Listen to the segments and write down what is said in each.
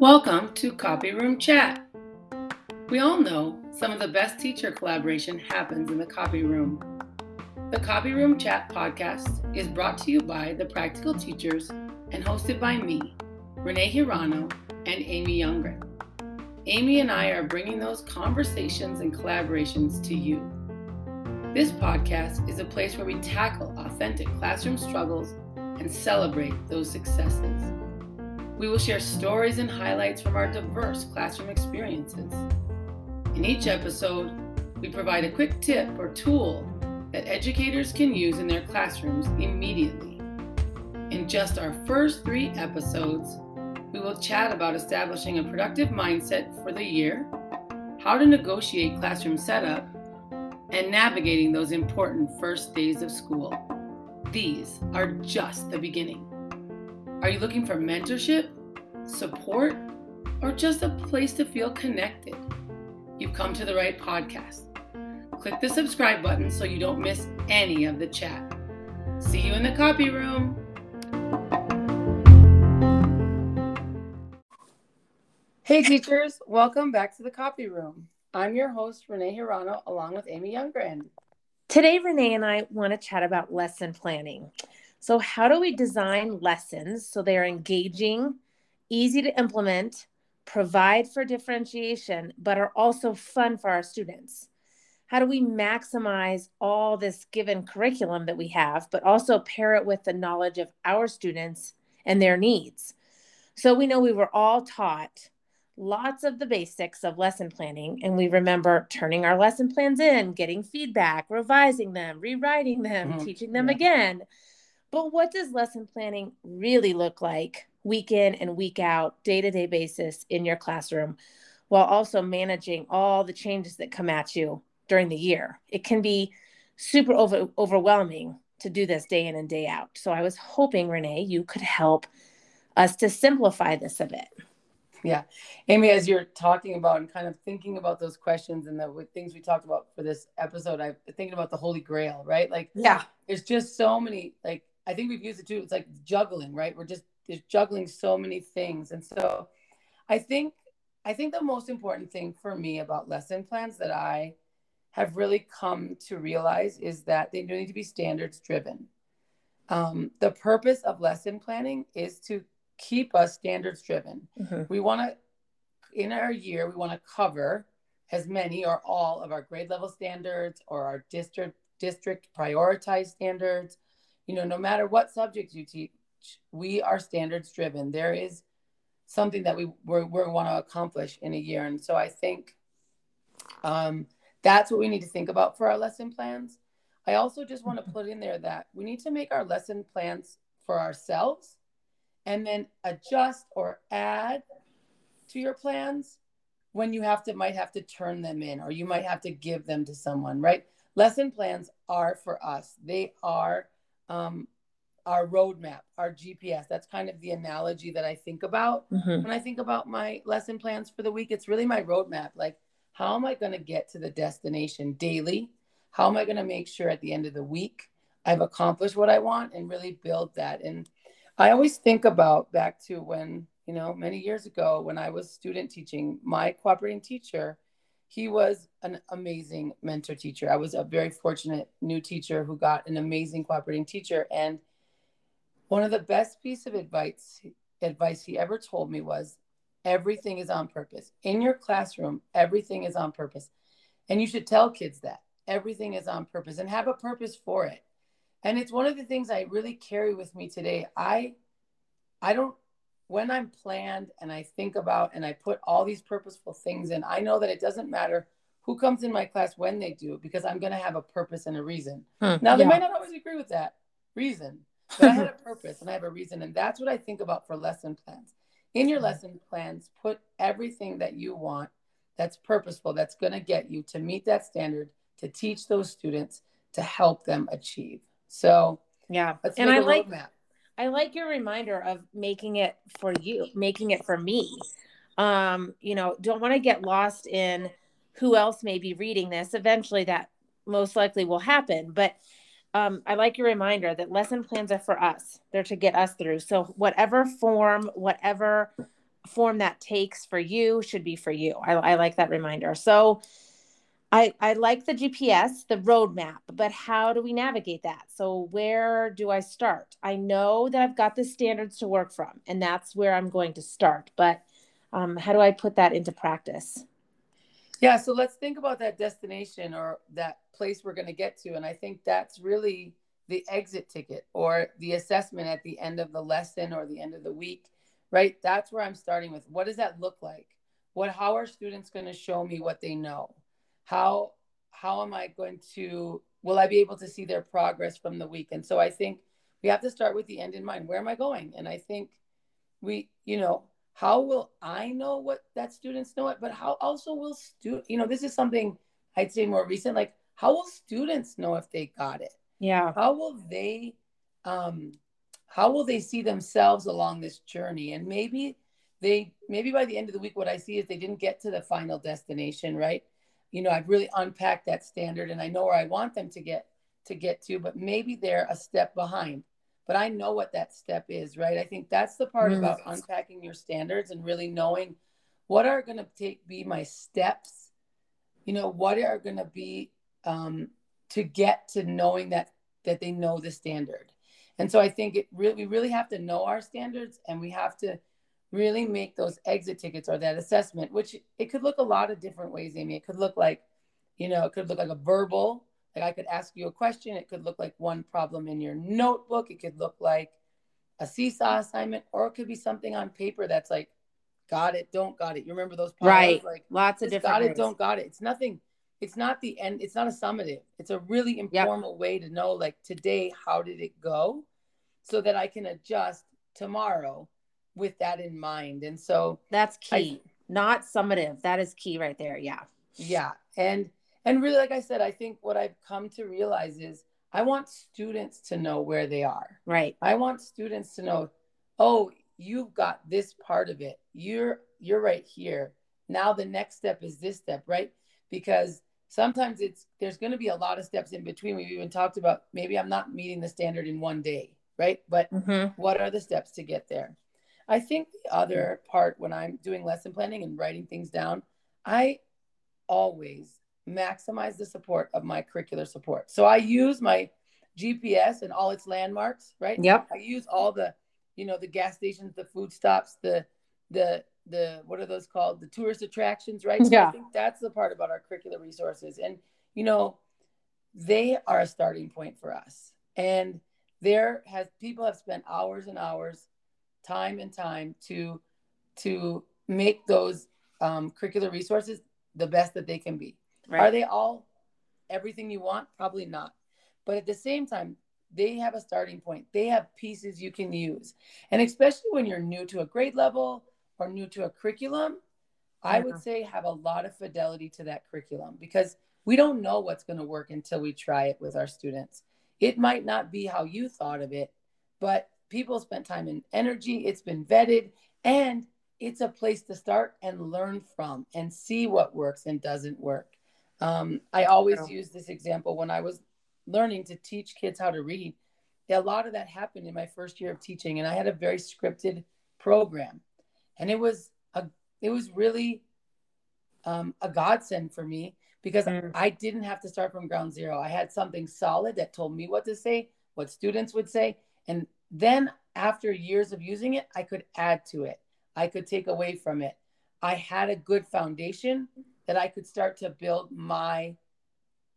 Welcome to Copy Room Chat. We all know some of the best teacher collaboration happens in the copy room. The Copy Room Chat podcast is brought to you by the Practical Teachers and hosted by me, Renee Hirano, and Amy Youngren. Amy and I are bringing those conversations and collaborations to you. This podcast is a place where we tackle authentic classroom struggles and celebrate those successes. We will share stories and highlights from our diverse classroom experiences. In each episode, we provide a quick tip or tool that educators can use in their classrooms immediately. In just our first three episodes, we will chat about establishing a productive mindset for the year, how to negotiate classroom setup, and navigating those important first days of school. These are just the beginning. Are you looking for mentorship, support, or just a place to feel connected? You've come to the right podcast. Click the subscribe button so you don't miss any of the chat. See you in the copy room. Hey, teachers, welcome back to the copy room. I'm your host, Renee Hirano, along with Amy Youngren. Today, Renee and I want to chat about lesson planning. So, how do we design lessons so they're engaging, easy to implement, provide for differentiation, but are also fun for our students? How do we maximize all this given curriculum that we have, but also pair it with the knowledge of our students and their needs? So, we know we were all taught lots of the basics of lesson planning, and we remember turning our lesson plans in, getting feedback, revising them, rewriting them, mm-hmm. teaching them yeah. again but what does lesson planning really look like week in and week out, day to day basis in your classroom, while also managing all the changes that come at you during the year? It can be super over, overwhelming to do this day in and day out. So I was hoping, Renee, you could help us to simplify this a bit. Yeah. Amy, as you're talking about and kind of thinking about those questions and the things we talked about for this episode, I'm thinking about the Holy Grail, right? Like, yeah, there's just so many, like, I think we've used it too. It's like juggling, right? We're just, just juggling so many things. And so I think I think the most important thing for me about lesson plans that I have really come to realize is that they need to be standards driven. Um, the purpose of lesson planning is to keep us standards driven. Mm-hmm. We want to, in our year, we want to cover as many or all of our grade level standards or our district district prioritized standards you know, no matter what subject you teach, we are standards driven. There is something that we we want to accomplish in a year, and so I think um, that's what we need to think about for our lesson plans. I also just want to put in there that we need to make our lesson plans for ourselves, and then adjust or add to your plans when you have to might have to turn them in or you might have to give them to someone right lesson plans are for us they are um, our roadmap, our GPS. That's kind of the analogy that I think about mm-hmm. when I think about my lesson plans for the week. It's really my roadmap. Like, how am I going to get to the destination daily? How am I going to make sure at the end of the week I've accomplished what I want and really build that? And I always think about back to when, you know, many years ago when I was student teaching, my cooperating teacher he was an amazing mentor teacher. I was a very fortunate new teacher who got an amazing cooperating teacher. And one of the best piece of advice advice he ever told me was everything is on purpose. In your classroom, everything is on purpose. And you should tell kids that everything is on purpose and have a purpose for it. And it's one of the things I really carry with me today. I I don't when I'm planned and I think about and I put all these purposeful things in, I know that it doesn't matter who comes in my class when they do because I'm going to have a purpose and a reason. Hmm, now, they yeah. might not always agree with that reason, but I had a purpose and I have a reason. And that's what I think about for lesson plans. In your lesson plans, put everything that you want that's purposeful, that's going to get you to meet that standard, to teach those students, to help them achieve. So, yeah. and I like roadmap. I like your reminder of making it for you, making it for me. Um, you know, don't want to get lost in who else may be reading this. Eventually that most likely will happen, but um, I like your reminder that lesson plans are for us. They're to get us through. So whatever form, whatever form that takes for you should be for you. I, I like that reminder. So I, I like the GPS, the roadmap, but how do we navigate that? So, where do I start? I know that I've got the standards to work from, and that's where I'm going to start. But um, how do I put that into practice? Yeah, so let's think about that destination or that place we're going to get to. And I think that's really the exit ticket or the assessment at the end of the lesson or the end of the week, right? That's where I'm starting with. What does that look like? What, how are students going to show me what they know? How how am i going to will i be able to see their progress from the week and so i think we have to start with the end in mind. Where am i going? And i think we you know how will i know what that students know it? But how also will student you know this is something i'd say more recent like how will students know if they got it? Yeah. How will they um how will they see themselves along this journey? And maybe they maybe by the end of the week what i see is they didn't get to the final destination right you know i've really unpacked that standard and i know where i want them to get to get to but maybe they're a step behind. But i know what that step is right? I think that's the part mm. about unpacking your standards and really knowing what are going to take be my steps you know what are going to be um, to get to knowing that that they know the standard. And so i think it really we really have to know our standards and we have to really make those exit tickets or that assessment, which it could look a lot of different ways, Amy. It could look like, you know, it could look like a verbal, like I could ask you a question. It could look like one problem in your notebook. It could look like a seesaw assignment, or it could be something on paper that's like, got it, don't got it. You remember those piles? Right. Like lots of different. Got it, don't got it. It's nothing. It's not the end. It's not a summative. It's a really informal yep. way to know, like today, how did it go, so that I can adjust tomorrow with that in mind. And so that's key, I, not summative. That is key right there. Yeah. Yeah. And and really, like I said, I think what I've come to realize is I want students to know where they are. Right. I want students to know, oh, you've got this part of it. You're you're right here. Now the next step is this step, right? Because sometimes it's there's going to be a lot of steps in between. We've even talked about maybe I'm not meeting the standard in one day, right? But mm-hmm. what are the steps to get there? I think the other part when I'm doing lesson planning and writing things down, I always maximize the support of my curricular support. So I use my GPS and all its landmarks, right? Yep. I use all the, you know, the gas stations, the food stops, the the the what are those called? The tourist attractions, right? So yeah. I think that's the part about our curricular resources. And you know, they are a starting point for us. And there has people have spent hours and hours time and time to to make those um, curricular resources the best that they can be. Right. Are they all everything you want? Probably not. But at the same time, they have a starting point. They have pieces you can use. And especially when you're new to a grade level or new to a curriculum, I would say have a lot of fidelity to that curriculum because we don't know what's going to work until we try it with our students. It might not be how you thought of it, but people spent time and energy. It's been vetted and it's a place to start and learn from and see what works and doesn't work. Um, I always yeah. use this example when I was learning to teach kids how to read. A lot of that happened in my first year of teaching, and I had a very scripted program, and it was a it was really um, a godsend for me because mm. I didn't have to start from ground zero. I had something solid that told me what to say, what students would say, and then, after years of using it, I could add to it, I could take away from it. I had a good foundation that I could start to build my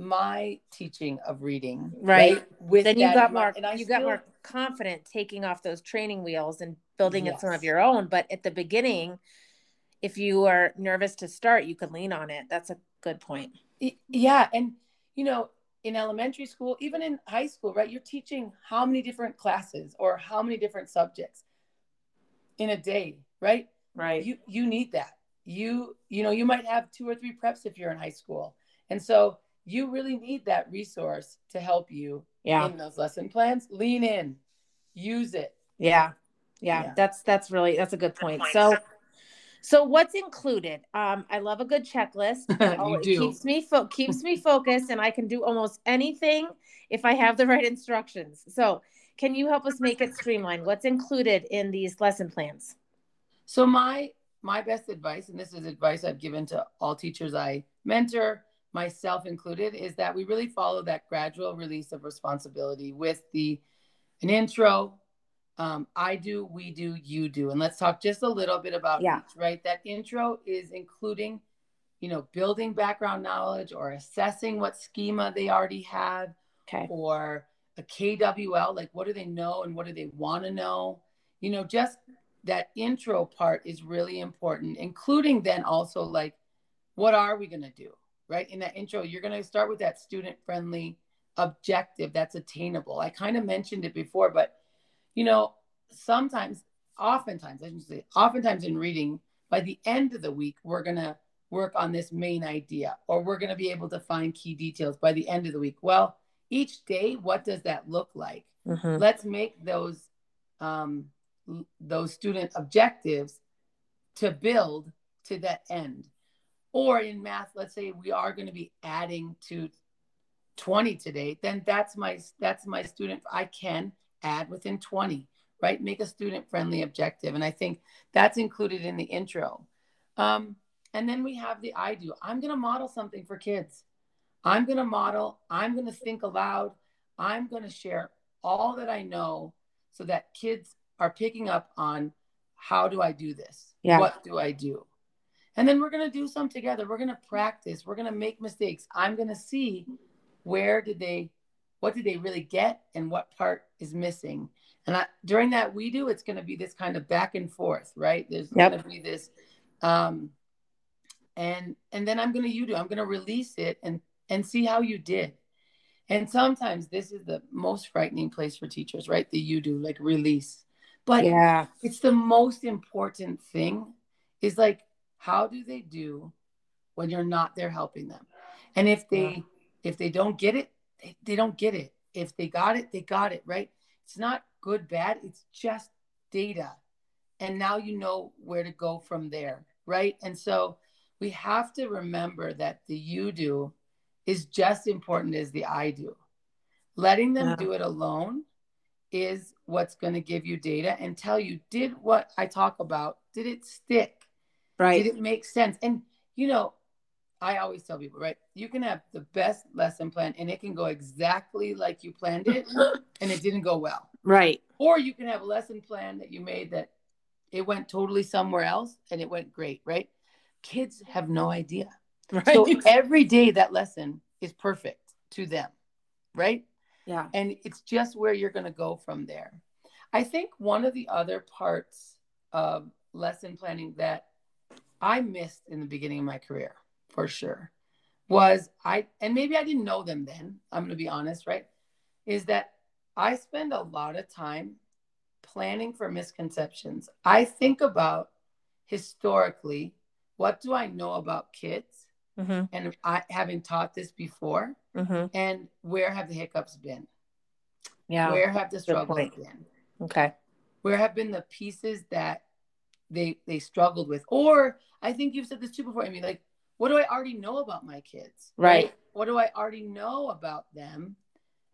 my teaching of reading right, right? with then you got more and I you still, got more confident taking off those training wheels and building yes. it some of your own. But at the beginning if you are nervous to start you could lean on it. That's a good point. Yeah. And you know in elementary school, even in high school, right? You're teaching how many different classes or how many different subjects in a day, right? Right. You you need that. You you know, you might have two or three preps if you're in high school. And so you really need that resource to help you yeah. in those lesson plans. Lean in. Use it. Yeah. Yeah, yeah. that's that's really that's a good point. So So what's included? Um, I love a good checklist. oh, it keeps me fo- keeps me focused, and I can do almost anything if I have the right instructions. So, can you help us make it streamlined? What's included in these lesson plans? So my my best advice, and this is advice I've given to all teachers I mentor, myself included, is that we really follow that gradual release of responsibility with the an intro, um, I do, we do, you do. And let's talk just a little bit about yeah. each, right? That intro is including, you know, building background knowledge or assessing what schema they already have okay. or a KWL, like what do they know and what do they want to know? You know, just that intro part is really important, including then also like, what are we going to do? Right. In that intro, you're going to start with that student friendly objective that's attainable. I kind of mentioned it before, but you know, sometimes, oftentimes, I should say, oftentimes in reading, by the end of the week, we're going to work on this main idea or we're going to be able to find key details by the end of the week. Well, each day, what does that look like? Mm-hmm. Let's make those um, those student objectives to build to that end. Or in math, let's say we are going to be adding to 20 today, then that's my that's my student. I can add within 20, right? Make a student friendly objective. And I think that's included in the intro. Um, and then we have the I do. I'm going to model something for kids. I'm going to model, I'm going to think aloud, I'm going to share all that I know so that kids are picking up on how do I do this? Yeah. What do I do? And then we're going to do some together. We're going to practice. We're going to make mistakes. I'm going to see where did they what did they really get and what part is missing? And I, during that we do it's going to be this kind of back and forth right? There's yep. going to be this um and and then i'm going to you do i'm going to release it and and see how you did. And sometimes this is the most frightening place for teachers right? The you do like release. But yeah. it's the most important thing is like how do they do when you're not there helping them? And if they yeah. if they don't get it they, they don't get it. If they got it, they got it, right? It's not good, bad. It's just data. And now you know where to go from there, right? And so we have to remember that the you do is just important as the I do. Letting them yeah. do it alone is what's going to give you data and tell you did what I talk about, did it stick? Right. Did it make sense? And you know, I always tell people, right? You can have the best lesson plan and it can go exactly like you planned it and it didn't go well. Right. Or you can have a lesson plan that you made that it went totally somewhere else and it went great, right? Kids have no idea. Right. So every day that lesson is perfect to them, right? Yeah. And it's just where you're going to go from there. I think one of the other parts of lesson planning that I missed in the beginning of my career for sure was I, and maybe I didn't know them then, I'm going to be honest, right? Is that I spend a lot of time planning for misconceptions. I think about historically, what do I know about kids? Mm-hmm. And I having taught this before, mm-hmm. and where have the hiccups been? Yeah. Where have the struggles been? Okay. Where have been the pieces that they they struggled with? Or I think you've said this too before. I mean, like what do I already know about my kids? Right. right? What do I already know about them?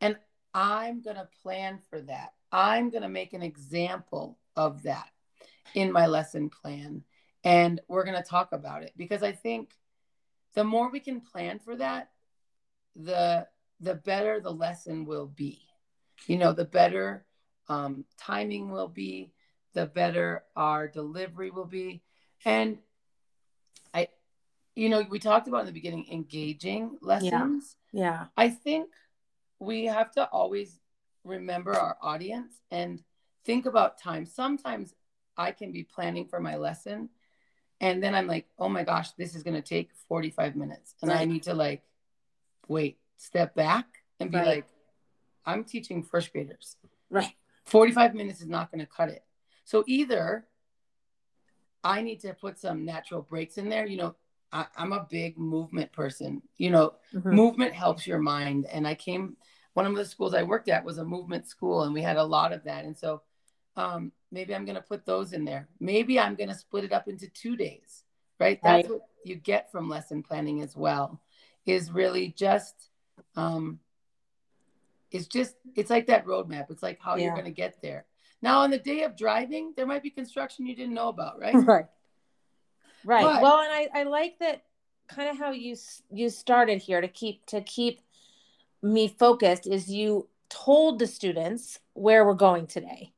And I'm going to plan for that. I'm going to make an example of that in my lesson plan. And we're going to talk about it because I think the more we can plan for that, the the better the lesson will be. You know, the better um, timing will be, the better our delivery will be. And you know, we talked about in the beginning engaging lessons. Yeah. yeah. I think we have to always remember our audience and think about time. Sometimes I can be planning for my lesson and then I'm like, oh my gosh, this is going to take 45 minutes. And right. I need to like, wait, step back and be right. like, I'm teaching first graders. Right. 45 minutes is not going to cut it. So either I need to put some natural breaks in there. You know, I, am a big movement person. You know, mm-hmm. movement helps your mind. And I came, one of the schools I worked at was a movement school, and we had a lot of that. And so um, maybe I'm going to put those in there. Maybe I'm going to split it up into two days, right? That's right. what you get from lesson planning as well, is really just, um, it's just, it's like that roadmap. It's like how yeah. you're going to get there. Now, on the day of driving, there might be construction you didn't know about, right? Right. Right. But, well, and I, I like that kind of how you you started here to keep to keep me focused is you told the students where we're going today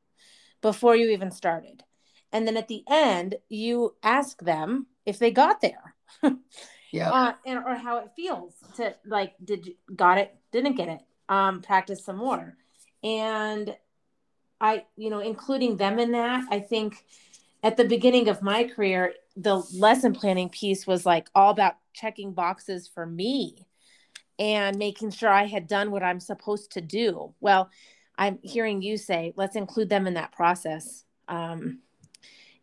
before you even started. And then at the end, you ask them if they got there. yeah. Uh, and or how it feels to like, did you got it, didn't get it, um, practice some more. And I, you know, including them in that, I think at the beginning of my career, the lesson planning piece was like all about checking boxes for me and making sure I had done what I'm supposed to do. Well, I'm hearing you say, let's include them in that process. Um,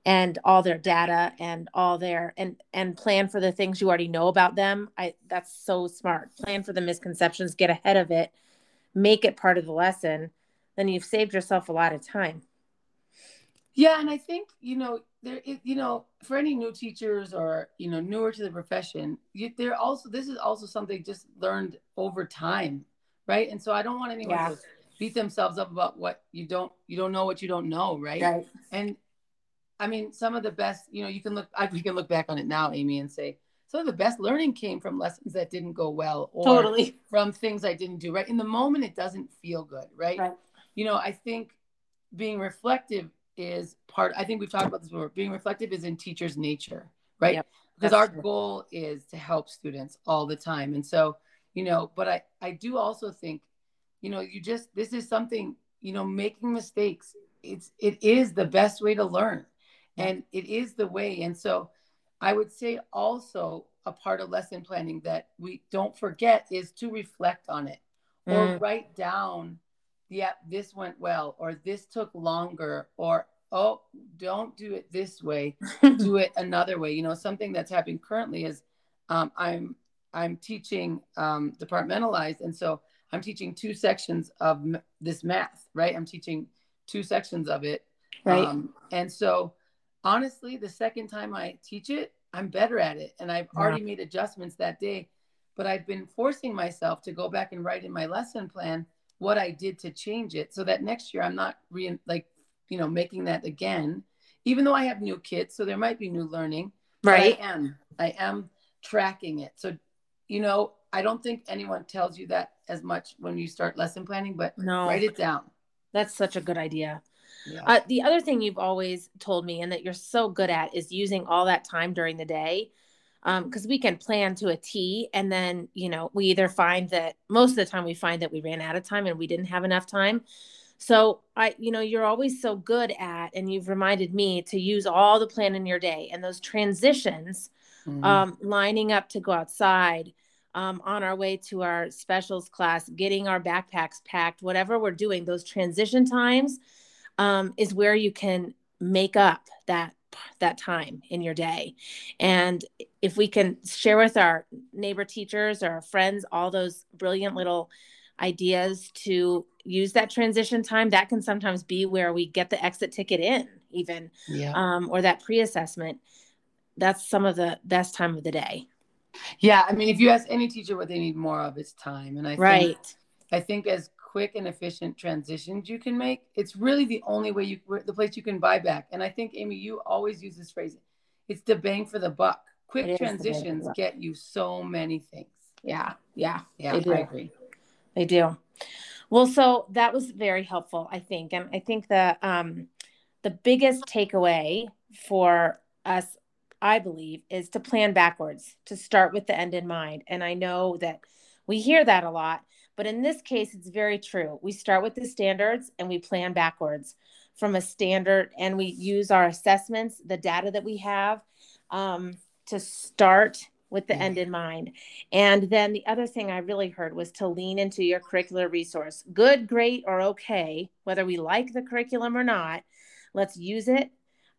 and all their data and all their and and plan for the things you already know about them i that's so smart plan for the misconceptions get ahead of it make it part of the lesson then you've saved yourself a lot of time yeah and i think you know there is you know for any new teachers or you know newer to the profession you, they're also this is also something just learned over time right? And so i don't want anyone yeah. to beat themselves up about what you don't you don't know what you don't know right? Right. And i mean some of the best you know you can look I, you can look back on it now amy and say some of the best learning came from lessons that didn't go well or totally. from things i didn't do right. In the moment it doesn't feel good right, right. you know i think being reflective is part i think we've talked about this before being reflective is in teachers nature right? Yep, because our true. goal is to help students all the time. And so you know but i i do also think you know you just this is something you know making mistakes it's it is the best way to learn. And it is the way. And so i would say also a part of lesson planning that we don't forget is to reflect on it mm. or write down yeah, this went well, or this took longer, or oh, don't do it this way, do it another way. You know, something that's happening currently is um, I'm I'm teaching um, departmentalized, and so I'm teaching two sections of m- this math, right? I'm teaching two sections of it, right? Um, and so, honestly, the second time I teach it, I'm better at it, and I've yeah. already made adjustments that day. But I've been forcing myself to go back and write in my lesson plan what I did to change it so that next year I'm not re like, you know, making that again, even though I have new kids. So there might be new learning. Right. I am. I am tracking it. So, you know, I don't think anyone tells you that as much when you start lesson planning, but no. write it down. That's such a good idea. Yeah. Uh, the other thing you've always told me and that you're so good at is using all that time during the day because um, we can plan to a T and then, you know, we either find that most of the time we find that we ran out of time and we didn't have enough time. So I, you know, you're always so good at, and you've reminded me to use all the plan in your day and those transitions, mm-hmm. um, lining up to go outside, um, on our way to our specials class, getting our backpacks packed, whatever we're doing, those transition times um, is where you can make up that that time in your day. And if we can share with our neighbor teachers or our friends all those brilliant little ideas to use that transition time, that can sometimes be where we get the exit ticket in, even, yeah. um, or that pre assessment. That's some of the best time of the day. Yeah. I mean, if you ask any teacher what they need more of, it's time. And I think, right. I think as quick and efficient transitions you can make, it's really the only way you, the place you can buy back. And I think, Amy, you always use this phrase it's the bang for the buck. Quick transitions get you so many things. Yeah. Yeah. Yeah. I agree. They do. Well, so that was very helpful, I think. And I think the um, the biggest takeaway for us, I believe, is to plan backwards, to start with the end in mind. And I know that we hear that a lot, but in this case, it's very true. We start with the standards and we plan backwards from a standard, and we use our assessments, the data that we have, um, to start with the end in mind. And then the other thing I really heard was to lean into your curricular resource. Good, great, or okay, whether we like the curriculum or not, let's use it.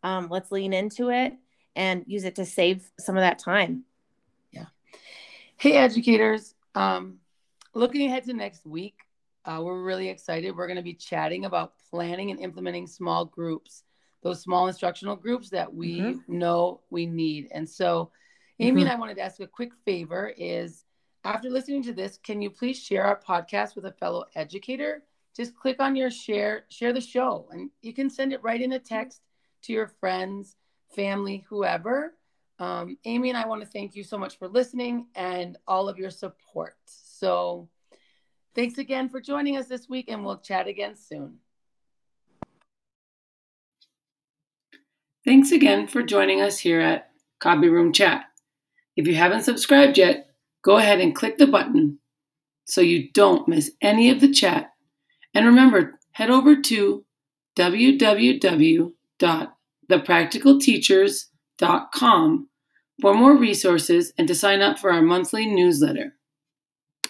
Um, let's lean into it and use it to save some of that time. Yeah. Hey, educators. Um, looking ahead to next week, uh, we're really excited. We're going to be chatting about planning and implementing small groups, those small instructional groups that we mm-hmm. know we need. And so, Amy mm-hmm. and I wanted to ask a quick favor is after listening to this, can you please share our podcast with a fellow educator? Just click on your share, share the show, and you can send it right in a text to your friends, family, whoever. Um, Amy and I want to thank you so much for listening and all of your support. So, thanks again for joining us this week, and we'll chat again soon. Thanks again for joining us here at Copy Room Chat. If you haven't subscribed yet, go ahead and click the button so you don't miss any of the chat. And remember, head over to www.thepracticalteachers.com for more resources and to sign up for our monthly newsletter.